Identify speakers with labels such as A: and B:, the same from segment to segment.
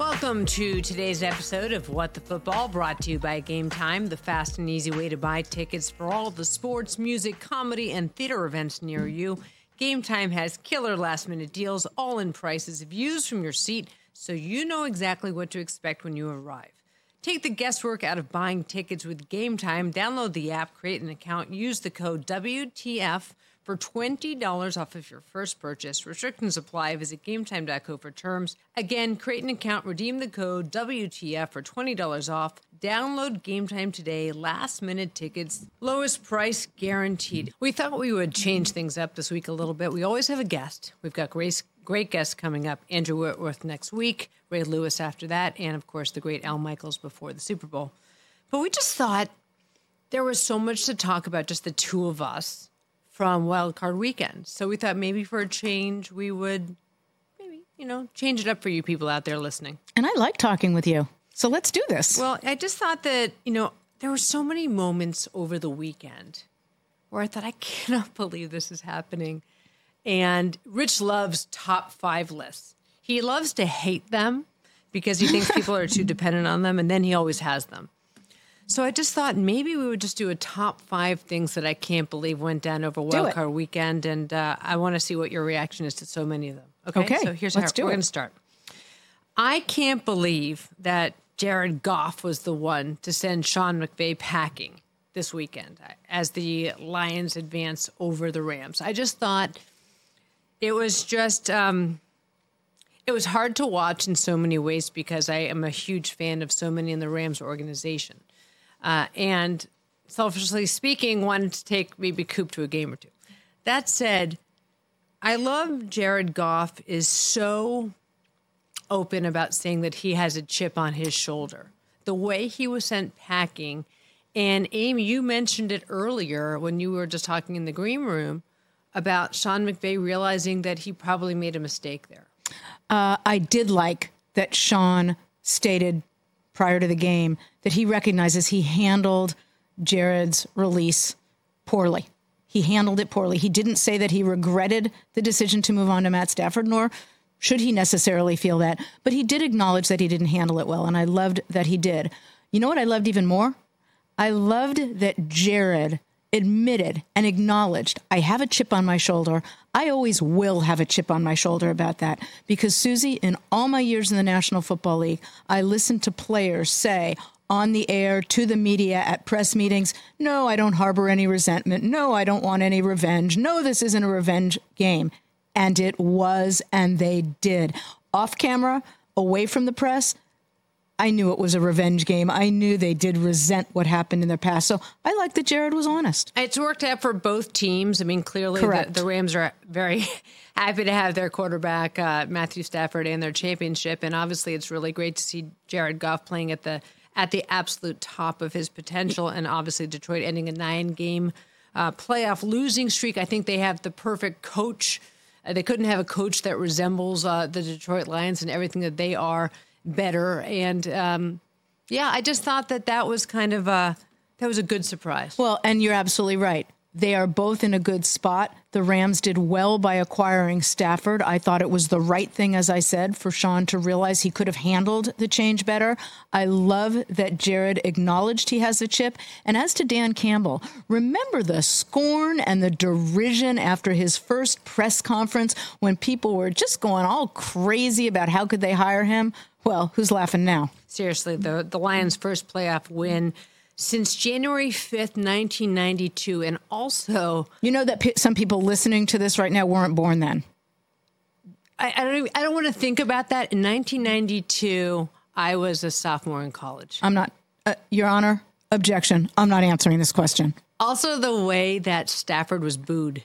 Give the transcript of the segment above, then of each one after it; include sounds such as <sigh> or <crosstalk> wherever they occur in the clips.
A: Welcome to today's episode of What the Football, brought to you by Game Time, the fast and easy way to buy tickets for all the sports, music, comedy, and theater events near you. Game Time has killer last minute deals, all in prices, views from your seat, so you know exactly what to expect when you arrive. Take the guesswork out of buying tickets with Game Time. Download the app, create an account, use the code WTF for $20 off of your first purchase. Restrictions apply. Visit gametime.co for terms. Again, create an account, redeem the code WTF for $20 off. Download Gametime today. Last minute tickets, lowest price guaranteed. We thought we would change things up this week a little bit. We always have a guest. We've got Grace great guests coming up Andrew Whitworth next week, Ray Lewis after that, and of course the great Al Michaels before the Super Bowl. But we just thought there was so much to talk about, just the two of us from Wild Card Weekend. So we thought maybe for a change, we would maybe, you know, change it up for you people out there listening.
B: And I like talking with you. So let's do this.
A: Well, I just thought that, you know, there were so many moments over the weekend where I thought, I cannot <laughs> believe this is happening. And Rich loves top five lists. He loves to hate them because he thinks people are too <laughs> dependent on them, and then he always has them. So I just thought maybe we would just do a top five things that I can't believe went down over wildcard weekend, and uh, I want to see what your reaction is to so many of them. Okay,
B: okay
A: so here's
B: let's
A: how
B: do
A: we're going to start. I can't believe that Jared Goff was the one to send Sean McVay packing this weekend as the Lions advance over the Rams. I just thought it was just um, it was hard to watch in so many ways because I am a huge fan of so many in the Rams organization. Uh, and selfishly speaking, wanted to take maybe Coop to a game or two. That said, I love Jared Goff is so open about saying that he has a chip on his shoulder. The way he was sent packing, and Amy, you mentioned it earlier when you were just talking in the green room about Sean McVay realizing that he probably made a mistake there.
B: Uh, I did like that Sean stated prior to the game that he recognizes he handled Jared's release poorly. He handled it poorly. He didn't say that he regretted the decision to move on to Matt Stafford, nor should he necessarily feel that. But he did acknowledge that he didn't handle it well, and I loved that he did. You know what I loved even more? I loved that Jared admitted and acknowledged I have a chip on my shoulder. I always will have a chip on my shoulder about that because, Suzy, in all my years in the National Football League, I listened to players say on the air to the media at press meetings, no, I don't harbor any resentment. No, I don't want any revenge. No, this isn't a revenge game. And it was, and they did. Off camera, away from the press, I knew it was a revenge game. I knew they did resent what happened in their past. So I like that Jared was honest.
A: It's worked out for both teams. I mean, clearly the, the Rams are very <laughs> happy to have their quarterback, uh, Matthew Stafford, and their championship. And obviously, it's really great to see Jared Goff playing at the at the absolute top of his potential. And obviously, Detroit ending a nine game uh, playoff losing streak. I think they have the perfect coach. Uh, they couldn't have a coach that resembles uh, the Detroit Lions and everything that they are better. And um, yeah, I just thought that that was kind of a that was a good surprise.
B: Well, and you're absolutely right. They are both in a good spot. The Rams did well by acquiring Stafford. I thought it was the right thing, as I said, for Sean to realize he could have handled the change better. I love that Jared acknowledged he has a chip. And as to Dan Campbell, remember the scorn and the derision after his first press conference when people were just going all crazy about how could they hire him? Well, who's laughing now?
A: Seriously, the the Lions' first playoff win since January 5th, 1992. And also,
B: You know that pe- some people listening to this right now weren't born then.
A: I, I don't even, I don't want to think about that. In 1992, I was a sophomore in college.
B: I'm not, uh, Your Honor, objection. I'm not answering this question.
A: Also, the way that Stafford was booed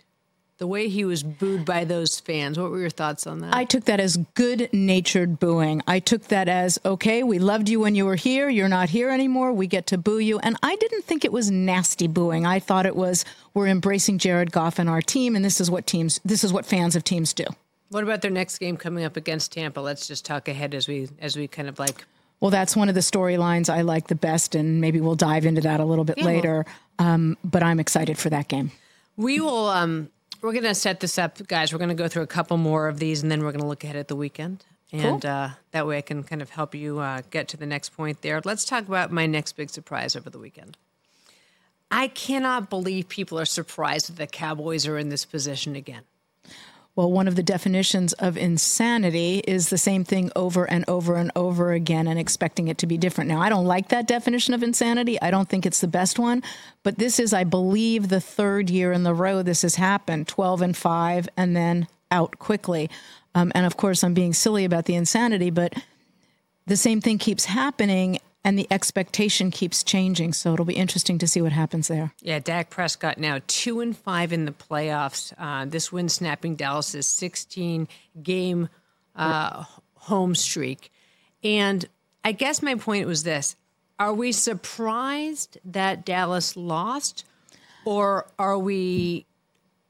A: the way he was booed by those fans. What were your thoughts on that?
B: I took that as good natured booing. I took that as, okay, we loved you when you were here. You're not here anymore. We get to boo you. And I didn't think it was nasty booing. I thought it was, we're embracing Jared Goff and our team. And this is what teams, this is what fans of teams do.
A: what about their next game coming up against Tampa? Let's just talk ahead as we as we kind of like
B: Well, that's one of the storylines I like the best. And maybe we'll dive into that a little bit
A: Yeah.
B: later. Um, but I'm excited for that game.
A: We will. Um, we're going to set this up, guys. We're going to go through a couple more of these, and then we're going to look ahead at the weekend, and uh, that way I can kind of help you uh, get to the next point there. Let's talk about my next big surprise over the weekend. I cannot believe people are surprised that the Cowboys are in this position again.
B: Well, one of the definitions of insanity is the same thing over and over and over again and expecting it to be different. Now, I don't like that definition of insanity. I don't think it's the best one, but this is, I believe, the third year in the row this has happened 12 and 5 and then out quickly. Um, and of course, I'm being silly about the insanity, but the same thing keeps happening and the expectation keeps changing. So it'll be interesting to see what happens there.
A: Yeah, Dak Prescott now two and five in the playoffs. Uh, this win snapping Dallas's 16 game uh, home streak. And I guess my point was this: Are we surprised that Dallas lost, or are we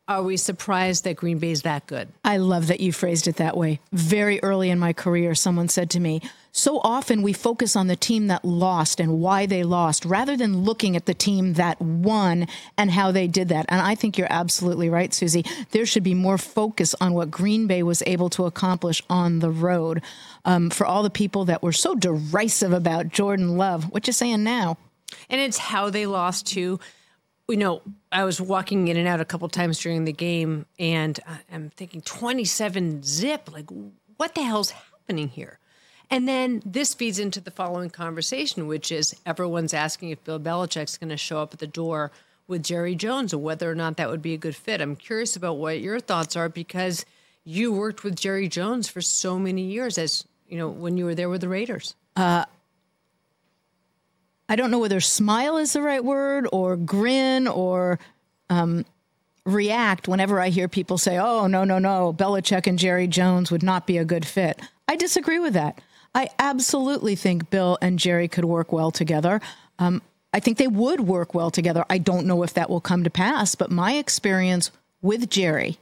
A: are we surprised that Green Bay is that good?
B: I love that you phrased it that way. Very early in my career, someone said to me, So often we focus on the team that lost and why they lost rather than looking at the team that won and how they did that. And I think you're absolutely right, Suzy. There should be more focus on what Green Bay was able to accomplish on the road. Um, for all the people that were so derisive about Jordan Love, what you saying now?
A: and it's how they lost too. You know, I was walking in and out a couple times during the game, and I'm thinking 27 zip. Like, what the hell's happening here? And then this feeds into the following conversation, which is everyone's asking if Bill Belichick's going to show up at the door with Jerry Jones and whether or not that would be a good fit. I'm curious about what your thoughts are because you worked with Jerry Jones for so many years, as you know, when you were there with the Raiders.
B: I don't know whether smile is the right word or grin or um, react whenever I hear people say, oh, no, no, no, Belichick and Jerry Jones would not be a good fit. I disagree with that. I absolutely think Bill and Jerry could work well together. Um, I think they would work well together. I don't know if that will come to pass, but my experience with Jerry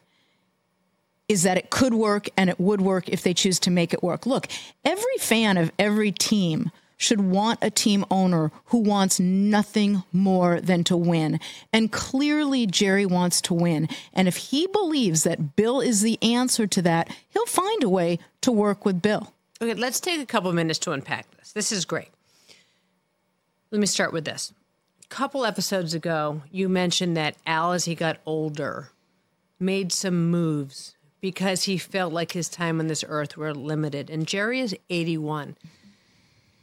B: is that it could work and it would work if they choose to make it work. Look, every fan of every team should want a team owner who wants nothing more than to win. And clearly, Jerry wants to win. And if he believes that Bill is the answer to that, he'll find a way to work with Bill.
A: Okay, let's take a couple minutes to unpack this. This is great. Let me start with this. A couple episodes ago, you mentioned that Al, as he got older, made some moves because he felt like his time on this earth were limited. And Jerry is 81.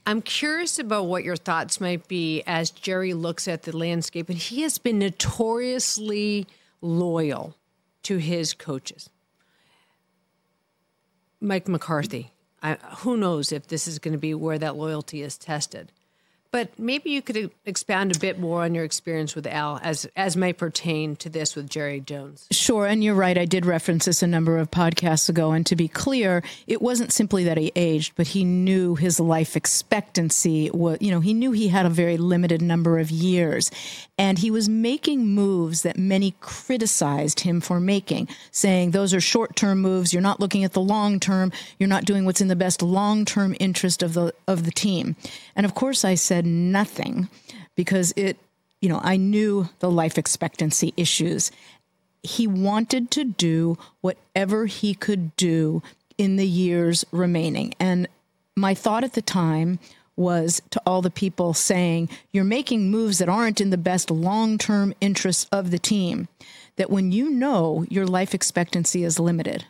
A: I'm curious about what your thoughts might be as Jerry looks at the landscape. And he has been notoriously loyal to his coaches. Mike McCarthy. I, who knows if this is going to be where that loyalty is tested. But maybe you could expound a bit more on your experience with Al as as may pertain to this with Jerry Jones.
B: Sure, and you're right. I did reference this a number of podcasts ago. And to be clear, it wasn't simply that he aged, but he knew his life expectancy was, you know, he knew he had a very limited number of years. And he was making moves that many criticized him for making, saying those are short term moves. You're not looking at the long term. You're not doing what's in the best long term interest of the of the team. And of course, I said nothing because it, you know, I knew the life expectancy issues he wanted to do whatever he could do in the years remaining. And my thought at the time was to all the people saying, You're making moves that aren't in the best long term interests of the team, that when you know your life expectancy is limited,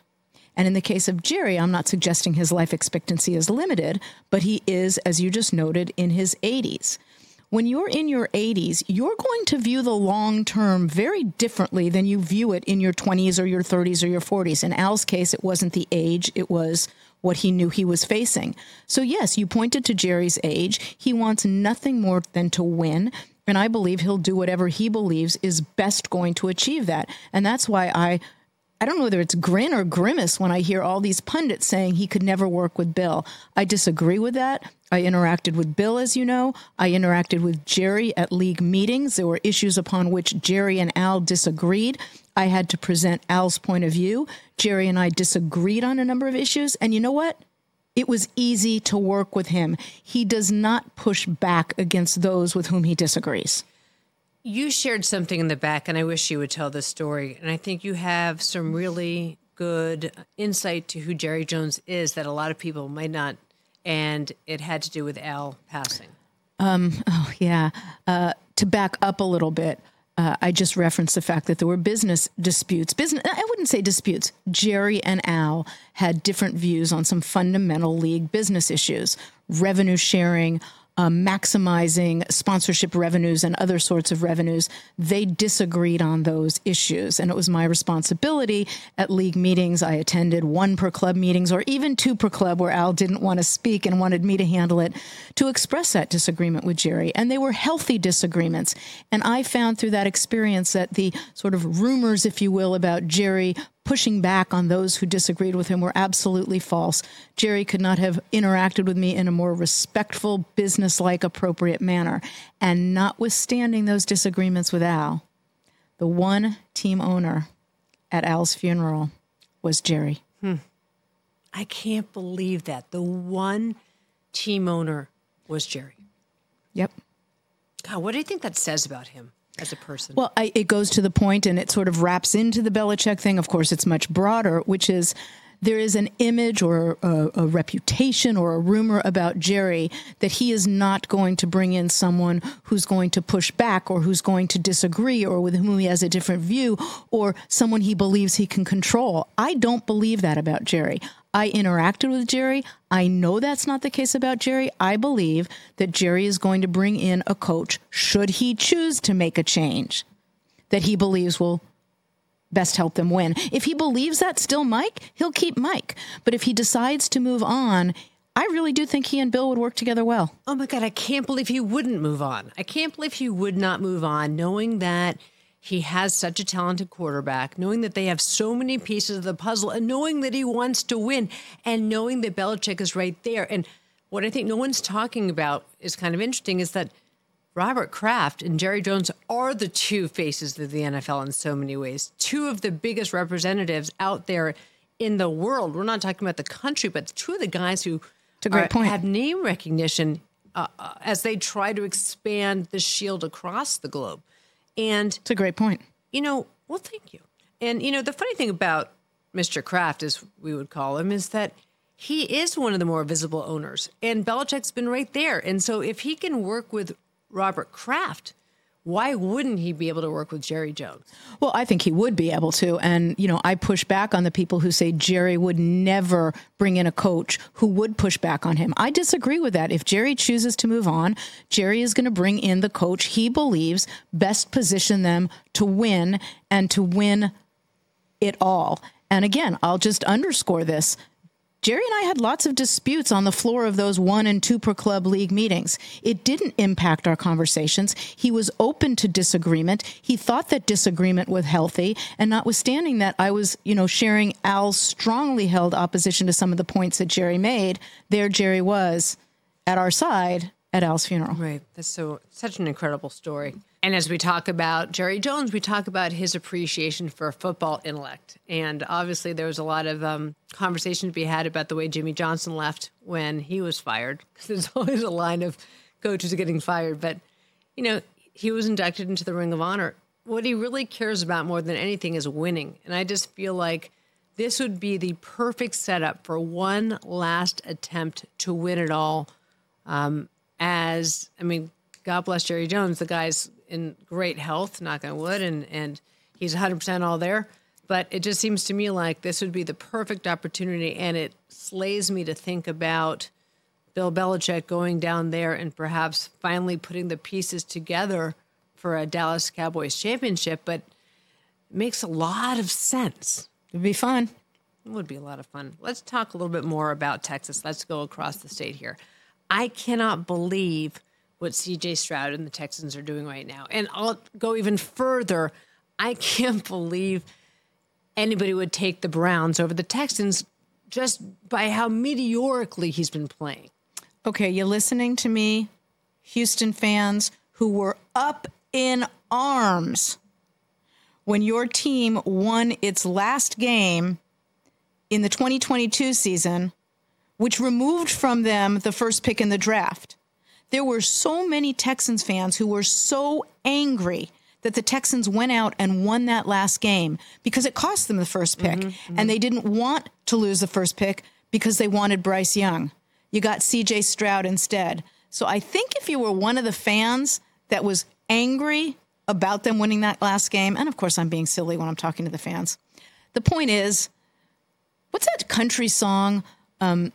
B: and in the case of Jerry, I'm not suggesting his life expectancy is limited, but he is, as you just noted, in his 80s when you're in your 80s, you're going to view the long term very differently than you view it in your 20s or your 30s or your 40s. In Al's case, it wasn't the age, it was what he knew he was facing. So, yes, you pointed to Jerry's age. He wants nothing more than to win. And I believe he'll do whatever he believes is best going to achieve that. And that's why I I don't know whether it's grin or grimace when I hear all these pundits saying he could never work with Bill. I disagree with that. I interacted with Bill, as you know. I interacted with Jerry at league meetings. There were issues upon which Jerry and Al disagreed. I had to present Al's point of view. Jerry and I disagreed on a number of issues. And you know what? It was easy to work with him. He does not push back against those with whom he disagrees.
A: You shared something in the back, and I wish you would tell this story. And I think you have some really good insight to who Jerry Jones is that a lot of people might not. And it had to do with Al passing.
B: Um, oh, yeah. Uh, to back up a little bit, uh, I just referenced the fact that there were business disputes. Business, I wouldn't say disputes. Jerry and Al had different views on some fundamental league business issues, revenue sharing, um, maximizing sponsorship revenues and other sorts of revenues. They disagreed on those issues. And it was my responsibility at league meetings. I attended one per club meetings or even two per club where Al didn't want to speak and wanted me to handle it to express that disagreement with Jerry. And they were healthy disagreements. And I found through that experience that the sort of rumors, if you will, about Jerry pushing back on those who disagreed with him were absolutely false. Jerry could not have interacted with me in a more respectful, business-like, appropriate manner. And notwithstanding those disagreements with Al, the one team owner at Al's funeral was Jerry.
A: Hmm. I can't believe that. The one team owner was Jerry.
B: Yep.
A: God, what do you think that says about him? As a person?
B: Well, I, it goes to the point and it sort of wraps into the Belichick thing. Of course, it's much broader, which is there is an image or a, a, reputation or a rumor about Jerry that he is not going to bring in someone who's going to push back or who's going to disagree or with whom he has a different view or someone he believes he can control. I don't believe that about Jerry. I interacted with Jerry. I know that's not the case about Jerry. I believe that Jerry is going to bring in a coach, should he choose to make a change, that he believes will best help them win. If he believes that still Mike, he'll keep Mike. But if he decides to move on, I really do think he and Bill would work together well.
A: Oh my God, I can't believe he wouldn't move on. I can't believe he would not move on, knowing that he has such a talented quarterback, knowing that they have so many pieces of the puzzle, and knowing that he wants to win, and knowing that Belichick is right there. And what I think no one's talking about is kind of interesting is that Robert Kraft and Jerry Jones are the two faces of the NFL in so many ways. Two of the biggest representatives out there in the world. We're not talking about the country, but two of the guys who
B: it's a great are, point.
A: have name recognition uh, uh, as they try to expand the shield across the globe. And
B: it's a great point.
A: You know, well, thank you. And you know, the funny thing about Mr. Kraft, as we would call him, is that he is one of the more visible owners, and Belichick's been right there. And so, if he can work with Robert Kraft, why wouldn't he be able to work with Jerry Jones?
B: Well, I think he would be able to. And, you know, I push back on the people who say Jerry would never bring in a coach who would push back on him. I disagree with that. If Jerry chooses to move on, Jerry is going to bring in the coach he believes best position them to win and to win it all. And again, I'll just underscore this. Jerry and I had lots of disputes on the floor of those one and two per club league meetings. It didn't impact our conversations. He was open to disagreement. He thought that disagreement was healthy. And notwithstanding that, I was, you know, sharing Al's strongly held opposition to some of the points that Jerry made. There, Jerry was at our side at Al's funeral.
A: Right. That's so such an incredible story. And as we talk about Jerry Jones, we talk about his appreciation for football intellect. And obviously, there was a lot of um, conversation to be had about the way Jimmy Johnson left when he was fired, because there's <laughs> always a line of coaches getting fired. But, you know, he was inducted into the Ring of Honor. What he really cares about more than anything is winning. And I just feel like this would be the perfect setup for one last attempt to win it all. Um, as, I mean, God bless Jerry Jones. The guy's in great health, knock on wood, and and he's 100% all there. But it just seems to me like this would be the perfect opportunity, and it slays me to think about Bill Belichick going down there and perhaps finally putting the pieces together for a Dallas Cowboys championship. But it makes a lot of sense.
B: It'd be fun.
A: It would be a lot of fun. Let's talk a little bit more about Texas. Let's go across the state here. I cannot believe what CJ Stroud and the Texans are doing right now. And I'll go even further. I can't <laughs> believe anybody would take the Browns over the Texans just by how meteorically he's been playing.
B: Okay, you listening to me, Houston fans who were up in arms when your team won its last game in the 2022 season, which removed from them the first pick in the draft. There were so many Texans fans who were so angry that the Texans went out and won that last game because it cost them the first pick. Mm-hmm, mm-hmm. And they didn't want to lose the first pick because they wanted Bryce Young. You got CJ Stroud instead. So I think if you were one of the fans that was angry about them winning that last game, and of course I'm being silly when I'm talking to the fans, the point is what's that country song? Um,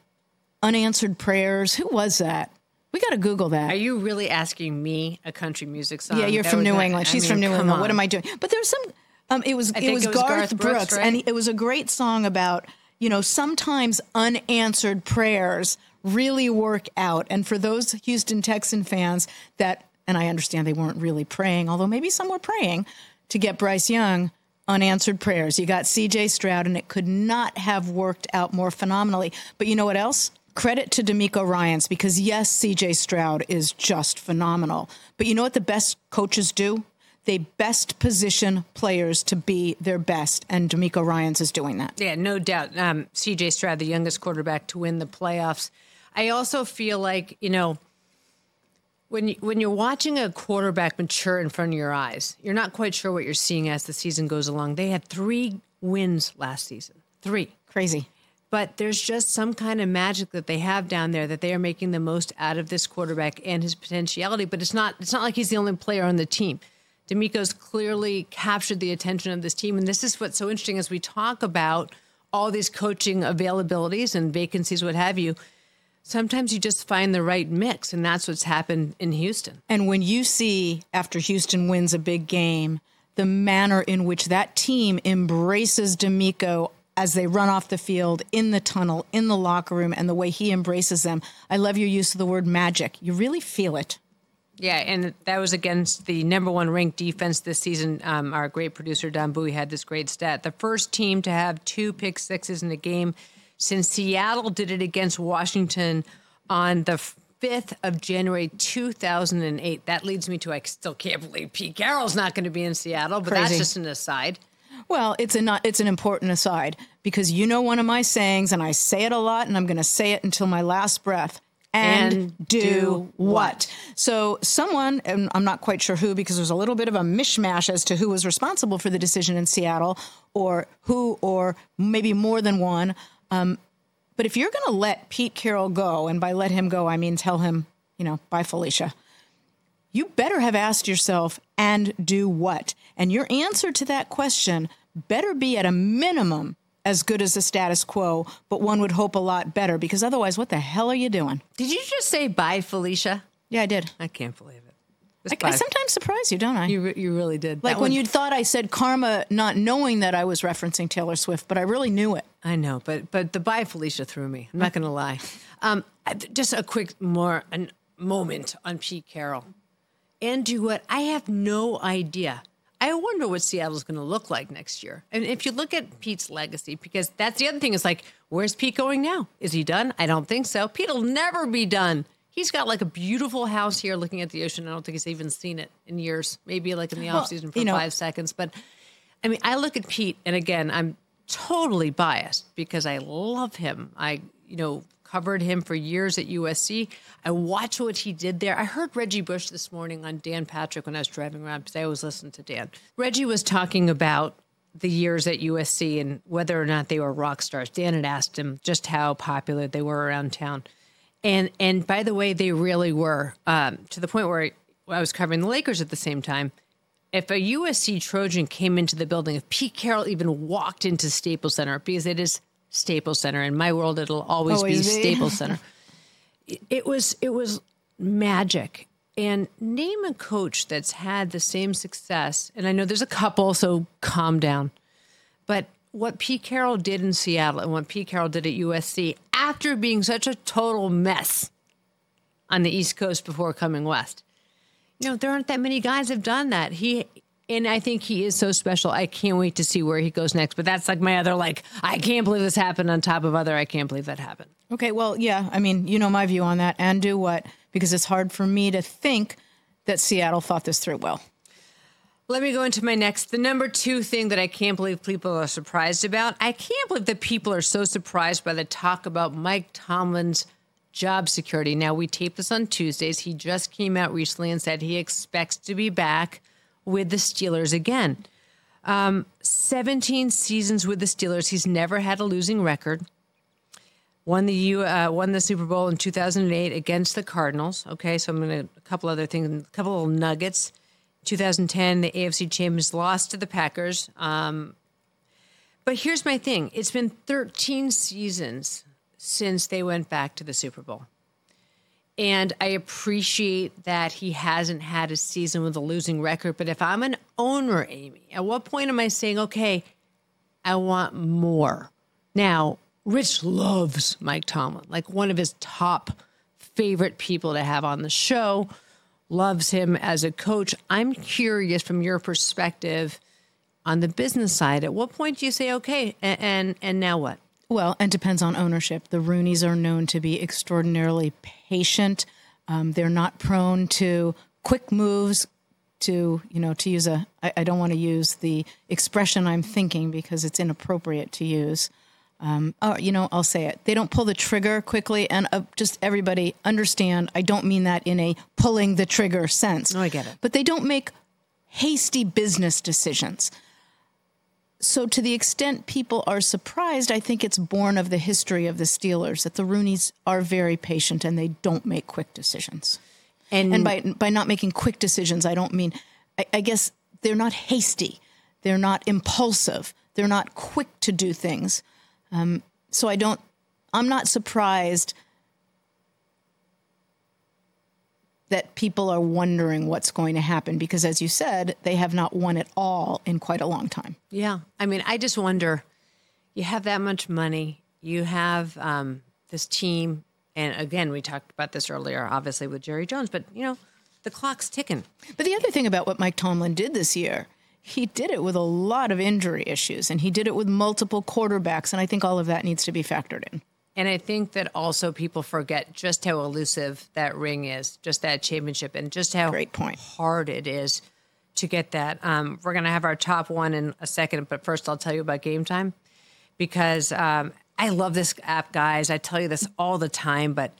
B: Unanswered Prayers. Who was that? We got to Google that.
A: Are you really asking me a country music song?
B: Yeah, you're
A: that
B: from New England. She's mean, from New England. On. What am I doing? But there's some. Um, it was it was, it was Garth, Garth, Brooks, Brooks right? and it was a great song about you know sometimes unanswered prayers really work out. And for those Houston Texan fans that, and I understand they weren't really praying, although maybe some were praying to get Bryce Young unanswered prayers. You got CJ Stroud, and it could not have worked out more phenomenally. But you know what else? Credit to DeMeco Ryans because yes, CJ Stroud is just phenomenal. But you know what the best coaches do? They best position players to be their best, and DeMeco Ryans is doing that.
A: Yeah, no doubt. Um, CJ Stroud, the youngest quarterback to win the playoffs. I also feel like you know when you, when you're watching a quarterback mature in front of your eyes, you're not quite sure what you're seeing as the season goes along. They had three wins last season, three
B: crazy.
A: But there's just some kind of magic that they have down there that they are making the most out of this quarterback and his potentiality. But it's not it's not like he's the only player on the team. DeMeco's clearly captured the attention of this team, and this is what's so interesting as we talk about all these coaching availabilities and vacancies, what have you sometimes you just find the right mix, and that's what's happened in Houston.
B: And when you see after Houston wins a big game, the manner in which that team embraces DeMeco as they run off the field, in the tunnel, in the locker room, and the way he embraces them. I love your use of the word magic. You really feel it.
A: Yeah, and that was against the number one ranked defense this season. Um, our great producer Don Bowie had this great stat: the first team to have two pick sixes in a game since Seattle did it against Washington on the 5th of January 2008. That leads me to I still can't believe Pete Carroll's not going to be in Seattle, but Crazy. that's just an aside.
B: Well, it's a not, it's an important aside because you know one of my sayings, and I say it a lot, and I'm going to say it until my last breath. And, and do, do what? what? So, someone, and I'm not quite sure who, because there's a little bit of a mishmash as to who was responsible for the decision in Seattle, or who, or maybe more than one, um, but if you're going to let Pete Carroll go, and by let him go, I mean tell him, you know, bye, Felicia, you better have asked yourself, and do what? And your answer to that question better be at a minimum as good as the status quo, but one would hope a lot better because otherwise, what the hell are you doing?
A: Did you just say bye, Felicia?
B: Yeah, I did.
A: I can't believe it.
B: I, I, sometimes surprise you, don't I?
A: You, you really did.
B: Like that when one... you thought I said karma, not knowing that I was referencing Taylor Swift, but I really knew it.
A: I know, but but the bye Felicia threw me. I'm not going to lie. Um, just a quick more a moment on Pete Carroll. And do what? I have no idea. I wonder what Seattle's going to look like next year. And if you look at Pete's legacy, because that's the other thing is like, where's Pete going now? Is he done? I don't think so. Pete'll never be done. He's got like a beautiful house here looking at the ocean. I don't think he's even seen it in years, maybe like in the off season for you know, five seconds. But I mean, I look at Pete, and again, I'm totally biased because I love him. I, you know, covered him for years at USC. I watched what he did there. I heard Reggie Bush this morning on Dan Patrick when I was driving around because I always listen to Dan. Reggie was talking about the years at USC and whether or not they were rock stars. Dan had asked him just how popular they were around town. And and by the way, they really were um, to the point where I was covering the Lakers at the same time. If a USC Trojan came into the building, if Pete Carroll even walked into Staples Center, because it is Staples Center in my world, it'll always, always be, be Staples <laughs> Center. it was it was magic. And name a coach that's had the same success. And I know there's a couple, so calm down. But what Pete Carroll did in Seattle and what Pete Carroll did at USC after being such a total mess on the East Coast before coming west. You know, there aren't that many guys have done that. He And I think he is so special. I can't wait to see where he goes next. But that's like my other, like, I can't believe this happened on top of other, I can't believe that happened.
B: Okay, well, yeah, I mean, you know my view on that. And do what? Because it's hard for me to think that Seattle thought this through well.
A: Let me go into my next. The number two thing that I can't believe people are surprised about. I can't believe that people are so surprised by the talk about Mike Tomlin's job security. Now, we tape this on Tuesdays. He just came out recently and said he expects to be back with the Steelers again. Um, 17 seasons with the Steelers. He's never had a losing record. Won the U, uh, won the Super Bowl in 2008 against the Cardinals. Okay, so I'm going to a couple other things, a couple little nuggets. 2010, the AFC Champions lost to the Packers. Um, but here's my thing: it's been 13 seasons since they went back to the Super Bowl. And I appreciate that he hasn't had a season with a losing record. But if I'm an owner, Amy, at what point am I saying, okay, I want more? Now, Rich loves Mike Tomlin, like one of his top favorite people to have on the show, loves him as a coach. I'm curious from your perspective on the business side, at what point do you say, okay, and and, and now what?
B: Well, and depends on ownership. The Rooneys are known to be extraordinarily patient. Um, they're not prone to quick moves. To you know, to use a, I, I don't want to use the expression I'm thinking because it's inappropriate to use. Um, oh, you know, I'll say it. They don't pull the trigger quickly, and uh, just everybody understand. I don't mean that in a pulling the trigger sense.
A: No, I get it.
B: But they don't make hasty business decisions so to the extent people are surprised, I think it's born of the history of the Steelers that the Rooneys are very patient and they don't make quick decisions. And, and by by not making quick decisions, I don't mean I, I guess they're not hasty, they're not impulsive, they're not quick to do things. Um, so I don't. I'm not surprised that people are wondering what's going to happen because, as you said, they have not won at all in quite a long time.
A: Yeah. I mean, I just wonder you have that much money, you have um, this team. And again, we talked about this earlier, obviously, with Jerry Jones, but you know, the clock's ticking.
B: But the other thing about what Mike Tomlin did this year, he did it with a lot of injury issues and he did it with multiple quarterbacks. And I think all of that needs to be factored in.
A: And I think that also people forget just how elusive that ring is, just that championship, and just how
B: Great point.
A: hard it is to get that. Um, we're going to have our top one in a second, but first I'll tell you about game time because um, I love this app, guys. I tell you this all the time, but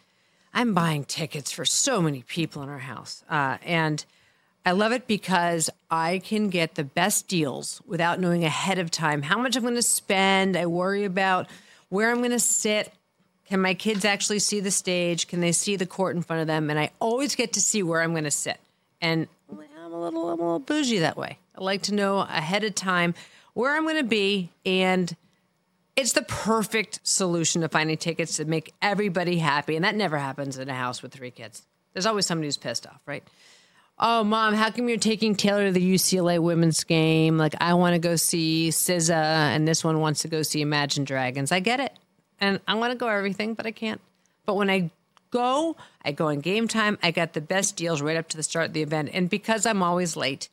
A: I'm buying tickets for so many people in our house. Uh, and I love it because I can get the best deals without knowing ahead of time how much I'm going to spend. I worry about where I'm going to sit. Can my kids actually see the stage? Can they see the court in front of them? And I always get to see where I'm going to sit. And I'm a little, I'm a little bougie that way. I like to know ahead of time where I'm going to be, and it's the perfect solution to finding tickets to make everybody happy. And that never happens in a house with three kids. There's always somebody who's pissed off, right? Oh, mom, how come you're taking Taylor to the UCLA women's game? Like, I want to go see SZA, and this one wants to go see Imagine Dragons. I get it and I want to go everything, but I can't. But when I go, I go in game time. I got the best deals right up to the start of the event. And because I'm always late,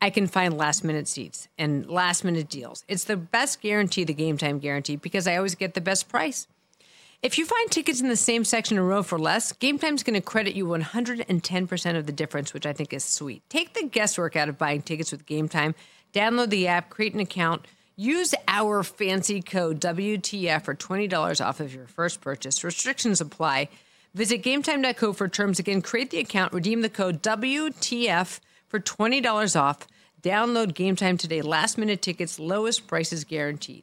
A: I can find last minute seats and last minute deals. It's the best guarantee, the game time guarantee, because I always get the best price. If you find tickets in the same section or row for less, Game Time's going to credit you 110% of the difference, which I think is sweet. Take the guesswork out of buying tickets with Game Time. Download the app, create an account Use our fancy code WTF for $20 off of your first purchase. Restrictions apply. Visit gametime.co for terms again. Create the account, redeem the code WTF for $20 off. Download Game Time today. Last minute tickets, lowest prices guaranteed.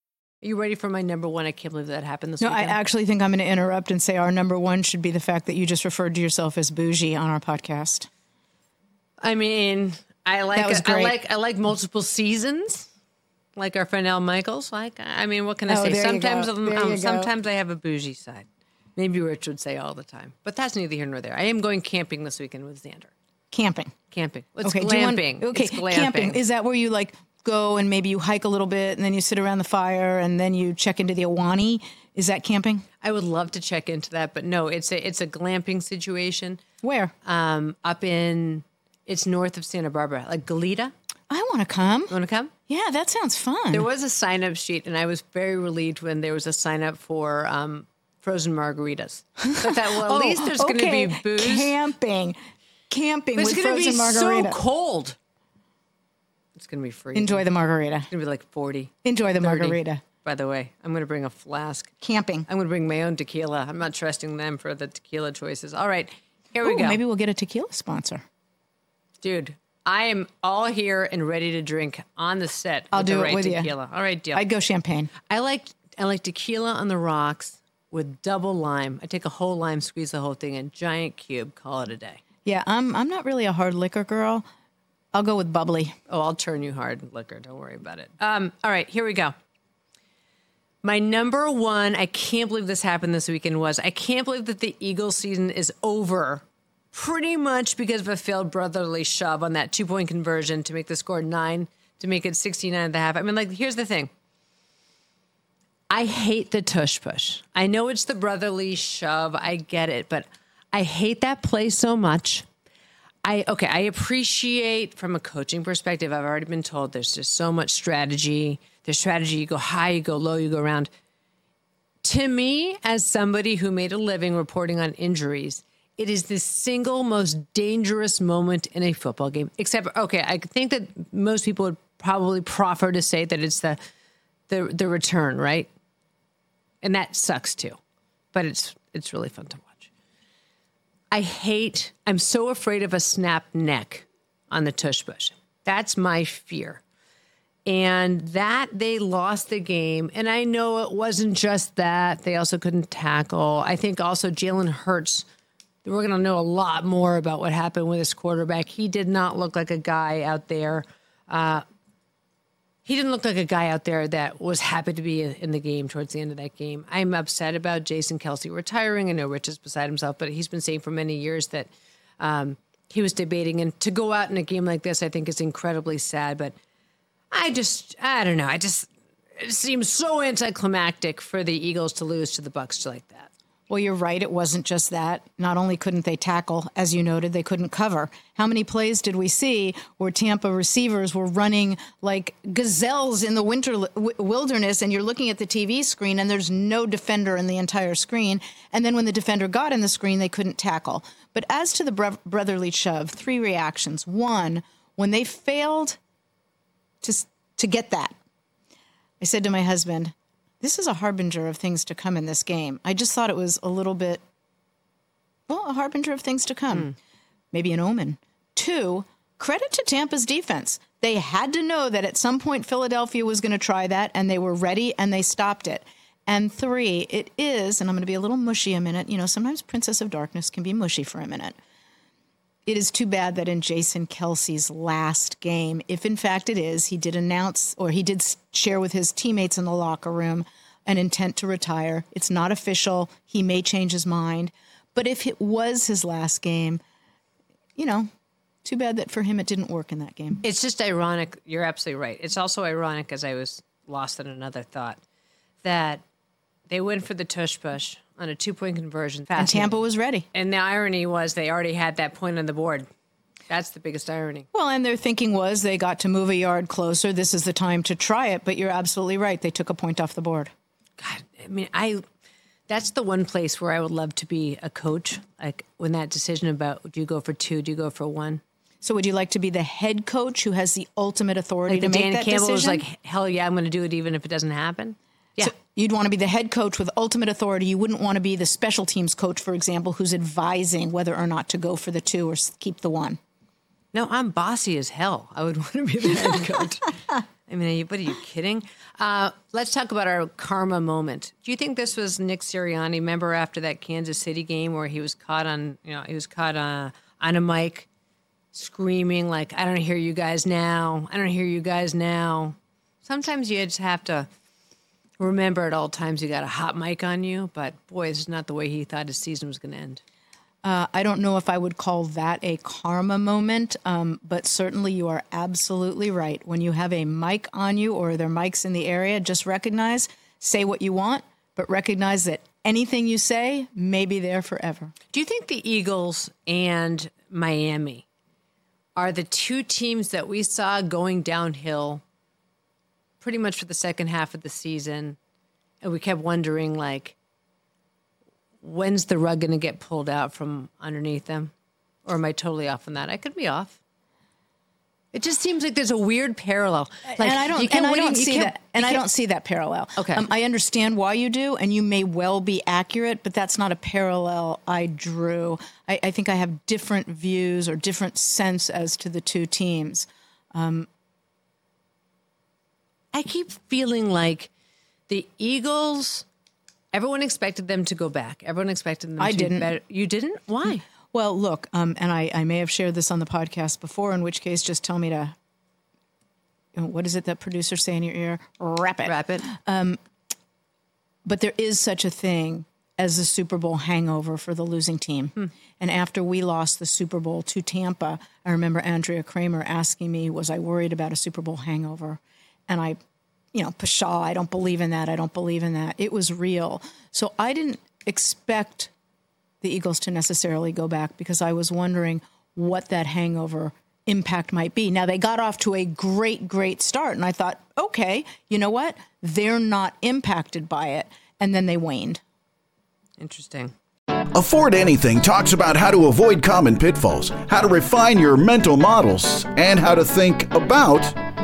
A: Are you ready for my number one? I can't believe that happened this
B: No, I actually think I'm going to interrupt and say our number one should be the fact that you just referred to yourself as bougie on our podcast.
A: I mean, I like I like I like multiple seasons. Like our friend Al Michaels. Like I mean, what can I
B: Oh,
A: say? Sometimes um,
B: There you go.
A: sometimes I have a bougie side. Maybe Rich would say all the time. But that's neither here nor there. I am going camping this weekend with Xander.
B: Camping.
A: Camping. It's
B: okay, you want-
A: glamping.
B: okay,
A: It's glamping.
B: camping. Is that where you like go and maybe you hike a little bit and then you sit around the fire and then you check into the Ahwahnee? Is that camping?
A: I would love to check into that, but no, it's a it's a glamping situation.
B: Where?
A: Um, up in it's north of Santa Barbara, like Goleta.
B: I want to come.
A: You want to come?
B: Yeah, that sounds fun.
A: There was a sign up sheet, and I was very relieved when there was a sign up for um, frozen margaritas. I thought, well, at <laughs> least there's going to
B: Oh,
A: be booze.
B: Camping. Camping
A: but it's going to be
B: margarita.
A: so cold. It's going to be free.
B: Enjoy the margarita.
A: It's going to be like 40.
B: Enjoy the
A: 30.
B: margarita.
A: By the way, I'm going to bring a flask.
B: Camping.
A: I'm going to bring my own tequila. I'm not trusting them for the tequila choices. All right, here we go.
B: Maybe we'll get a tequila sponsor.
A: Dude, I am all here and ready to drink on the set.
B: I'll do
A: the
B: it
A: right
B: with you.
A: All right, deal.
B: I'd go champagne.
A: I like I like tequila on the rocks with double lime. I take a whole lime, squeeze the whole thing in, giant cube, call it a day.
B: Yeah, I'm I'm not really a hard liquor girl. I'll go with bubbly.
A: Oh, I'll turn you hard liquor. Don't worry about it. Um, all right, here we go. My number one, I can't believe this happened this weekend, was I can't believe that the Eagles season is over pretty much because of a failed brotherly shove on that two point conversion to make the score nine, to make it 69 at the half. I mean, like, here's the thing. I hate the tush push. I know it's the brotherly shove. I get it, but I hate that play so much. I okay, I appreciate from a coaching perspective. I've already been told there's just so much strategy. There's strategy. You go high, you go low, you go around. To me, as somebody who made a living reporting on injuries, it is the single most dangerous moment in a football game. Except, okay, I think that most people would probably proffer to say that it's the the the return, right? And that sucks too, but it's it's really fun to watch. I hate. I'm so afraid of a snap neck on the tush push. That's my fear. And that they lost the game. And I know it wasn't just that. They also couldn't tackle. I think also Jalen Hurts, we're going to know a lot more about what happened with his quarterback. He did not look like a guy out there. Uh, he didn't look like a guy out there that was happy to be in the game towards the end of that game. I'm upset about Jason Kelce retiring. I know Rich is beside himself, but he's been saying for many years that um, he was debating. And to go out in a game like this, I think is incredibly sad. But I just, I don't know. I just, it seems so anticlimactic for the Eagles to lose to the Bucs like that.
B: Well, you're right. It wasn't just that. Not only couldn't they tackle, as you noted, they couldn't cover. How many plays did we see where Tampa receivers were running like gazelles in the winter wilderness, and you're looking at the TV screen, and there's no defender in the entire screen. And then when the defender got in the screen, they couldn't tackle. But as to the bro- brotherly shove, three reactions. One, when they failed to to get that, I said to my husband, this is a harbinger of things to come in this game. I just thought it was a little bit, well, a harbinger of things to come. Hmm. Maybe an omen. Two, credit to Tampa's defense. They had to know that at some point Philadelphia was going to try that, and they were ready and they stopped it. And three, it is, and I'm going to be a little mushy a minute. You know, sometimes Princess of Darkness can be mushy for a minute. It is too bad that in Jason Kelce's last game, if in fact it is, he did announce or he did share with his teammates in the locker room an intent to retire. It's not official. He may change his mind. But if it was his last game, you know, too bad that for him it didn't work in that game.
A: It's just ironic. You're absolutely right. It's also ironic, as I was lost in another thought, that they went for the tush push on a two point conversion.
B: And Tampa was ready.
A: And the irony was they already had that point on the board. That's the biggest irony.
B: Well, and their thinking was they got to move a yard closer. This is the time to try it. But you're absolutely right. They took a point off the board.
A: God, I mean, I that's the one place where I would love to be a coach. Like when that decision about do you go for two, do you go for one?
B: So would you like to be the head coach who has the ultimate authority
A: Like
B: to make
A: Dan
B: that
A: Campbell was
B: decision?
A: like, hell yeah, I'm going to do it even if it doesn't happen. Yeah.
B: So you'd want to be the head coach with ultimate authority. You wouldn't want to be the special teams coach, for example, who's advising whether or not to go for the two or keep the one.
A: No, I'm bossy as hell. I would <laughs> want to be the head coach. I mean, are you, what are you kidding? Uh, let's talk about our karma moment. Do you think this was Nick Sirianni? Remember after that Kansas City game where he was caught on, you know, he was caught uh, on a mic screaming like, "I don't hear you guys now. I don't hear you guys now." Sometimes you just have to remember at all times you got a hot mic on you. But boy, this is not the way he thought his season was going to end.
B: Uh, I don't know if I would call that a karma moment, um, but certainly you are absolutely right. When you have a mic on you or there are mics in the area, just recognize, say what you want, but recognize that anything you say may be there forever.
A: Do you think the Eagles and Miami are the two teams that we saw going downhill pretty much for the second half of the season? And we kept wondering, like, when's the rug going to get pulled out from underneath them? Or am I totally off on that? I could be off. It just seems like there's a weird parallel. Like,
B: and I don't, and I don't see that, and I don't see that parallel.
A: Okay.
B: um, I understand why you do, and you may well be accurate, but that's not a parallel I drew. I, I think I have different views or different sense as to the two teams.
A: I keep feeling like the Eagles. Everyone expected them to go back. Everyone expected them.
B: I
A: to
B: didn't.
A: Be better. You didn't? Why?
B: Well, look, um, and I, I may have shared this on the podcast before, in which case, just tell me to. What is it that producers say in your ear? Wrap it.
A: Wrap it.
B: but there is such a thing as the Super Bowl hangover for the losing team. And after we lost the Super Bowl to Tampa, I remember Andrea Kremer asking me, Was I worried about a Super Bowl hangover? And I, you know, pshaw, I don't believe in that. I don't believe in that. It was real. So I didn't expect the Eagles to necessarily go back because I was wondering what that hangover impact might be. Now they got off to a great, great start, and I thought, okay, you know what? They're not impacted by it, and then they waned.
A: Interesting.
C: Afford Anything talks about how to avoid common pitfalls, how to refine your mental models, and how to think about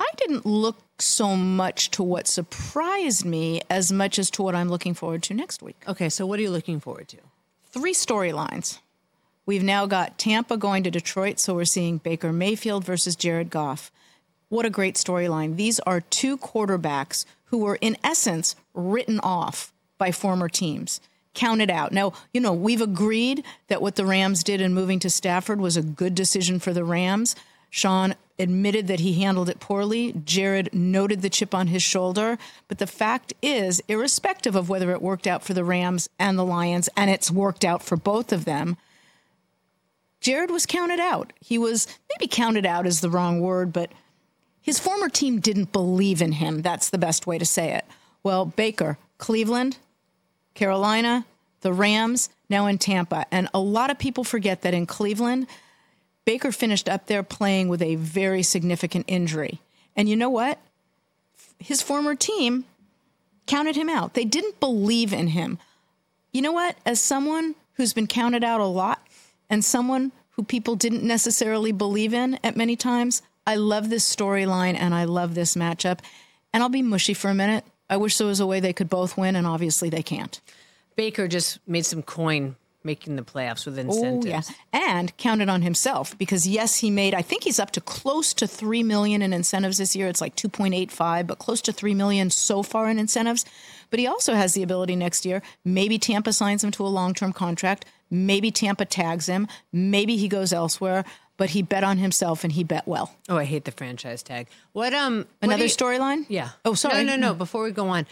B: I didn't look so much to what surprised me as much as to what I'm looking forward to next week.
A: Okay, so what are you looking forward to?
B: Three storylines. We've now got Tampa going to Detroit, so we're seeing Baker Mayfield versus Jared Goff. What a great storyline. These are two quarterbacks who were, in essence, written off by former teams, counted out. Now, you know, we've agreed that what the Rams did in moving to Stafford was a good decision for the Rams. Sean admitted that he handled it poorly. Jared noted the chip on his shoulder. But the fact is, irrespective of whether it worked out for the Rams and the Lions, and it's worked out for both of them, Jared was counted out. He was maybe counted out is the wrong word, but his former team didn't believe in him. That's the best way to say it. Well, Baker, Cleveland, Carolina, the Rams, now in Tampa. And a lot of people forget that in Cleveland, Baker finished up there playing with a very significant injury. And you know what? His former team counted him out. They didn't believe in him. You know what? As someone who's been counted out a lot and someone who people didn't necessarily believe in at many times, I love this storyline and I love this matchup. And I'll be mushy for a minute. I wish there was a way they could both win, and obviously they can't.
A: Baker just made some coin making the playoffs with incentives.
B: Oh, yeah. And counted on himself because, yes, he made, I think he's up to close to 3 million in incentives this year. It's like 2.85, but close to 3 million so far in incentives. But he also has the ability next year. Maybe Tampa signs him to a long term contract. Maybe Tampa tags him. Maybe he goes elsewhere. But he bet on himself and he bet well.
A: Oh, I hate the franchise tag. What um
B: Another storyline?
A: Yeah.
B: Oh, sorry.
A: No, no, no. Before we go on,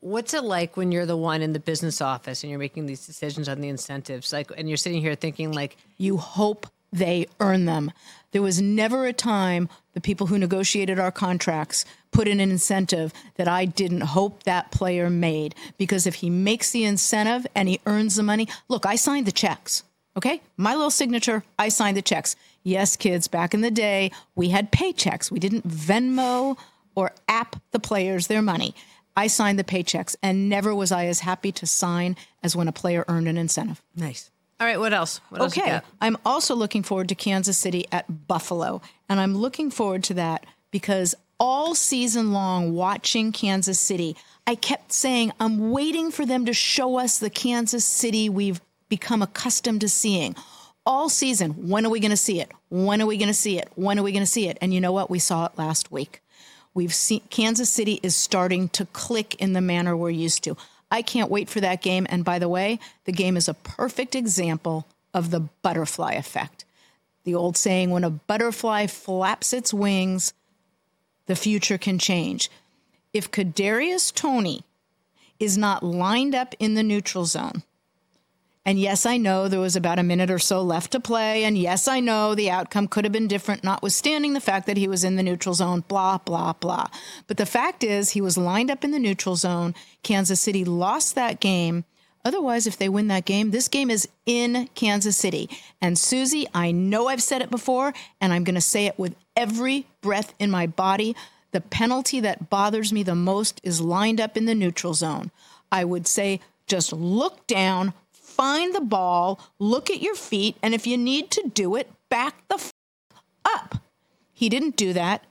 A: what's it like when you're the one in the business office and you're making these decisions on the incentives? Like, and you're sitting here thinking, like,
B: you hope they earn them. There was never a time the people who negotiated our contracts put in an incentive that I didn't hope that player made. Because if he makes the incentive and he earns the money, look, I signed the checks. Okay? My little signature, I signed the checks. Yes, kids, back in the day, we had paychecks. We didn't Venmo or app the players their money. I signed the paychecks, and never was I as happy to sign as when a player earned an incentive.
A: nice. All right, what else? What else
B: Okay. I'm also looking forward to Kansas City at Buffalo. And I'm looking forward to that because all season long, watching Kansas City, I kept saying, I'm waiting for them to show us the Kansas City we've become accustomed to seeing. All season, when are we going to see it? When are we going to see it? When are we going to see it? And you know what? We saw it last week. We've seen Kansas City is starting to click in the manner we're used to. I can't wait for that game. And by the way, the game is a perfect example of the butterfly effect. The old saying, when a butterfly flaps its wings, the future can change. If Kadarius Toney is not lined up in the neutral zone, and yes, I know there was about a minute or so left to play. And yes, I know the outcome could have been different, notwithstanding the fact that he was in the neutral zone, blah, blah, blah. But the fact is, he was lined up in the neutral zone. Kansas City lost that game. Otherwise, if they win that game, this game is in Kansas City. And Suzy, I know I've said it before, and I'm going to say it with every breath in my body. The penalty that bothers me the most is lined up in the neutral zone. I would say just look down, find the ball, look at your feet, and if you need to do it, back the f- up. He didn't do that.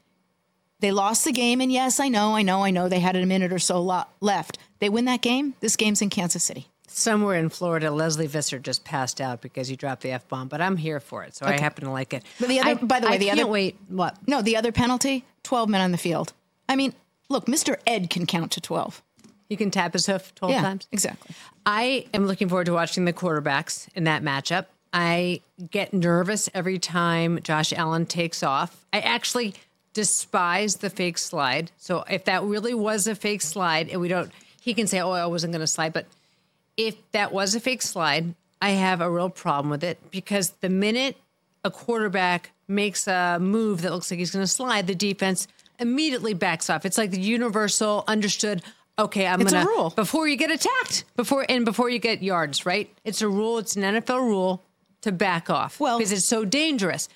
B: They lost the game, and yes, I know, I know, I know they had a minute or so lo- left. They win that game. This game's in Kansas City.
A: Somewhere in Florida, Lesley Visser just passed out because you dropped the f bomb, but I'm here for it, so I happen to like it.
B: But the other-
A: I-
B: by the way,
A: I
B: the
A: can't
B: other-
A: wait. What?
B: No, the other penalty, 12 men on the field. I mean, look, Mr. Ed can count to 12.
A: You can tap his hoof twelve
B: yeah,
A: times.
B: exactly.
A: I am looking forward to watching the quarterbacks in that matchup. I get nervous every time Josh Allen takes off. I actually despise the fake slide. So if that really was a fake slide, and we don't, he can say, "Oh, I wasn't going to slide," but if that was a fake slide, I have a real problem with it because the minute a quarterback makes a move that looks like he's going to slide, the defense immediately backs off. It's like the universal understood. Okay, I'm
B: It's a
A: gonna
B: rule.
A: before you get attacked, before and before you get yards, right? It's a rule. It's an NFL rule to back off.
B: Well-
A: because it's so dangerous.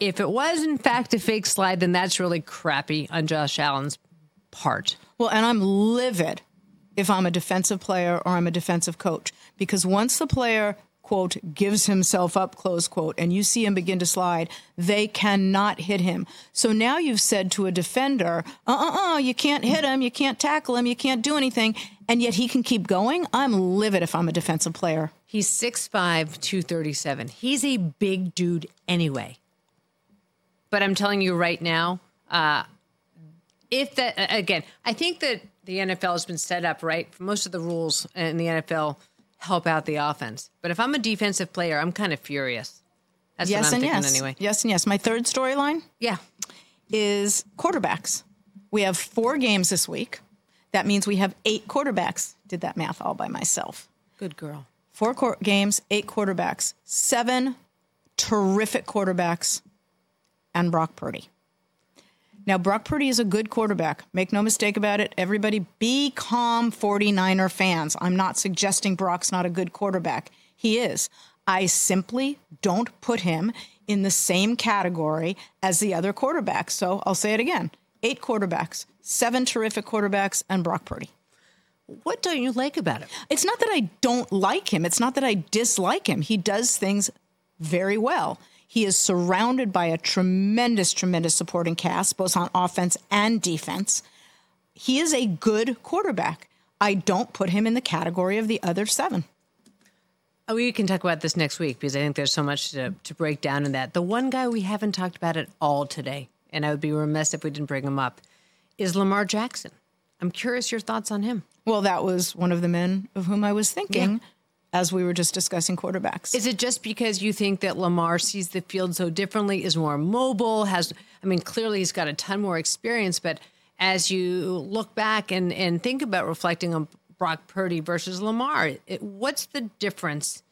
A: If it was in fact a fake slide, then that's really crappy on Josh Allen's part.
B: Well, and I'm livid if I'm a defensive player or I'm a defensive coach because once the player quote gives himself up close quote and you see him begin to slide they cannot hit him so now you've said to a defender uh-uh-uh you can't hit him you can't tackle him you can't do anything and yet he can keep going i'm livid if i'm a defensive player
A: He's 6'5, 237. He's a big dude anyway. But I'm telling you right now, uh, if that, uh, again, I think that the NFL has been set up right. Most of the rules in the NFL help out the offense. But if I'm a defensive player, I'm kind of furious. That's
B: yes
A: what I'm
B: and
A: thinking
B: yes
A: anyway.
B: yes and yes my third storyline
A: Yeah.
B: is quarterbacks. We have four games this week. That means we have eight quarterbacks. Did that math all by myself.
A: Good girl.
B: Four quar- games, eight quarterbacks, seven terrific quarterbacks, and Brock Purdy. Now, Brock Purdy is a good quarterback. Make no mistake about it. Everybody be calm, 49er fans. I'm not suggesting Brock's not a good quarterback. He is. I simply don't put him in the same category as the other quarterbacks. So I'll say it again eight quarterbacks, seven terrific quarterbacks, and Brock Purdy.
A: What don't you like about him?
B: It's not that I don't like him. It's not that I dislike him. He does things very well. He is surrounded by a tremendous, tremendous supporting cast, both on offense and defense. He is a good quarterback. I don't put him in the category of the other seven.
A: Oh, we can talk about this next week because I think there's so much to, to break down in that. The one guy we haven't talked about at all today, and I would be remiss if we didn't bring him up, is Lamar Jackson. I'm curious your thoughts on him.
B: Well, that was one of the men of whom I was thinking as we were just discussing quarterbacks.
A: Is it just because you think that Lamar sees the field so differently, is more mobile, has, I mean, clearly he's got a ton more experience, but as you look back and, and think about reflecting on Brock Purdy versus Lamar, it, what's the difference?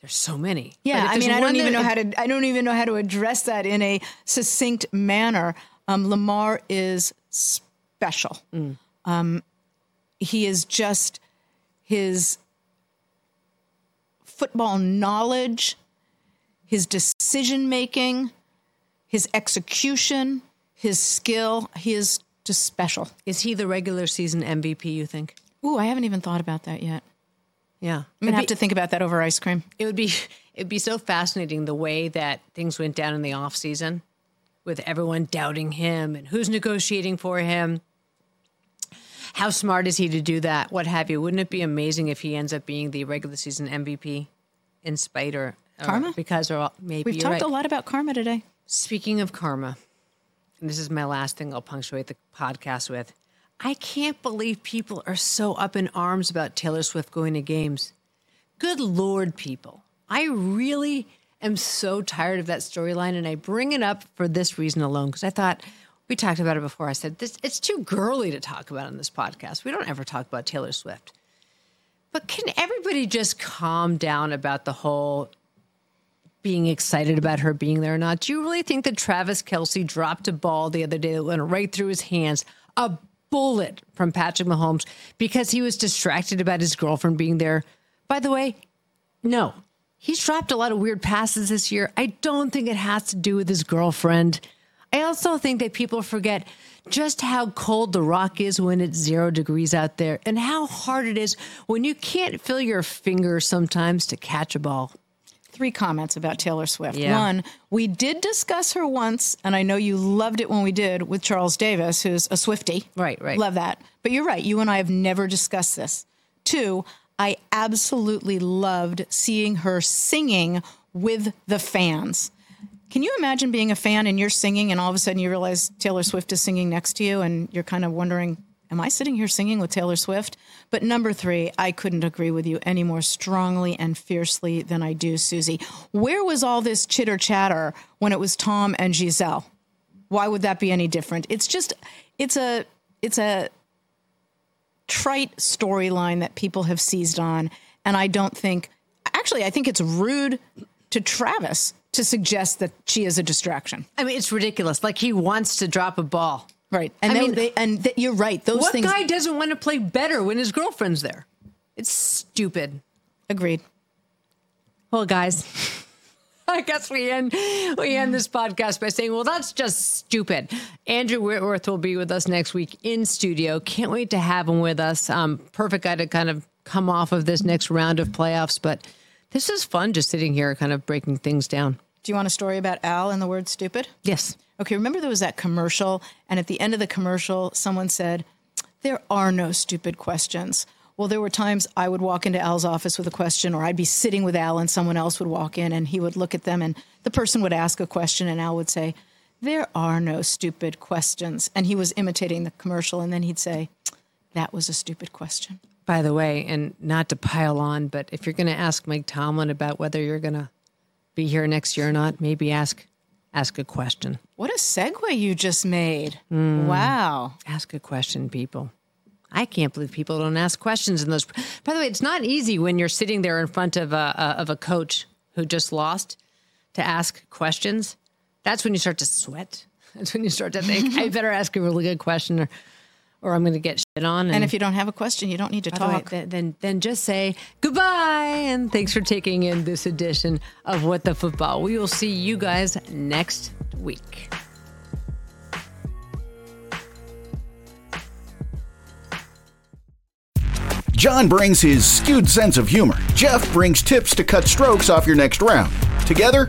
A: There's so many.
B: Yeah, I mean, I don't even
A: that-
B: know how to. I don't even know how to address that in a succinct manner. Um, Lamar is special. Um, he is just his football knowledge, his decision making, his execution, his skill. He is just special.
A: Is he the regular season MVP, you think?
B: Ooh, I haven't even thought about that yet.
A: Yeah.
B: I'm gonna have to think about that over ice cream.
A: it would be it'd be so fascinating the way that things went down in the off season with everyone doubting him and who's negotiating for him how smart is he to do that what have you wouldn't it be amazing if he ends up being the regular season mvp in spite or, or
B: Karma?
A: because or maybe
B: We've talked
A: right.
B: a lot about karma today.
A: Speaking of karma, and this is my last thing I'll punctuate the podcast with. I can't believe people are so up in arms about Taylor Swift going to games. Good Lord, people. I really am so tired of that storyline, and I bring it up for this reason alone because I thought we talked about it before. I said this it's too girly to talk about on this podcast. We don't ever talk about Taylor Swift. But can everybody just calm down about the whole being excited about her being there or not. Do you really think that Travis Kelce dropped a ball the other day that went right through his hands, a bullet from Patrick Mahomes, because he was distracted about his girlfriend being there? By the way, no. He's dropped a lot of weird passes this year. I don't think it has to do with his girlfriend. I also think that people forget just how cold the rock is when it's zero degrees out there and how hard it is when you can't feel your fingers sometimes to catch a ball.
B: three comments about Taylor Swift.
A: Yeah.
B: One, we did discuss her once, and I know you loved it when we did with Charles Davis, who's a Swifty.
A: Right, right.
B: Love that. But you're right. You and I have never discussed this. Two, I absolutely loved seeing her singing with the fans. Can you imagine being a fan and you're singing, and all of a sudden you realize Taylor Swift is singing next to you, and you're kind of wondering, am I sitting here singing with Taylor Swift? But number three, I couldn't agree with you any more strongly and fiercely than I do, Suzy. Where was all this chitter chatter when it was Tom and Gisele? Why would that be any different? It's just, it's a, it's a trite storyline that people have seized on. And I don't think, actually, I think it's rude to Travis to suggest that she is a distraction.
A: I mean, it's ridiculous. Like he wants to drop a ball.
B: Right. And
A: I mean-
B: they, and th- you're right. Those
A: what
B: things.
A: guy doesn't want to play better when his girlfriend's there? It's stupid.
B: Agreed.
A: Well, guys, <laughs> I guess we end we end this podcast by saying, well, that's just stupid. Andrew Whitworth will be with us next week in studio. Can't wait to have him with us. Um, perfect guy to kind of come off of this next round of playoffs, but this is fun just sitting here, kind of breaking things down.
B: Do you want a story about Al and the word stupid?
A: Yes.
B: Okay, remember there was that commercial, and at the end of the commercial, someone said, There are no stupid questions. Well, there were times I would walk into Al's office with a question, or I'd be sitting with Al and someone else would walk in and he would look at them and the person would ask a question, and Al would say, There are no stupid questions. And he was imitating the commercial, and then he'd say, That was a stupid question.
A: By the way, and not to pile on, but if you're going to ask Mike Tomlin about whether you're going to be here next year or not, maybe ask ask a question.
B: What a segue you just made. Hmm. Wow.
A: Ask a question, people. I can't believe people don't ask questions in those. By the way, it's not easy when you're sitting there in front of a, a of a coach who just lost to ask questions. That's when you start to sweat. That's when you start to think, <laughs> I better ask a really good question, or, or I'm going to get shit on.
B: And if you don't have a question, you don't need to
A: By the way,
B: talk.
A: then, then then just say goodbye and thanks for taking in this edition of What the Football. We will see you guys next week.
C: John brings his skewed sense of humor. Jeff brings tips to cut strokes off your next round. Together,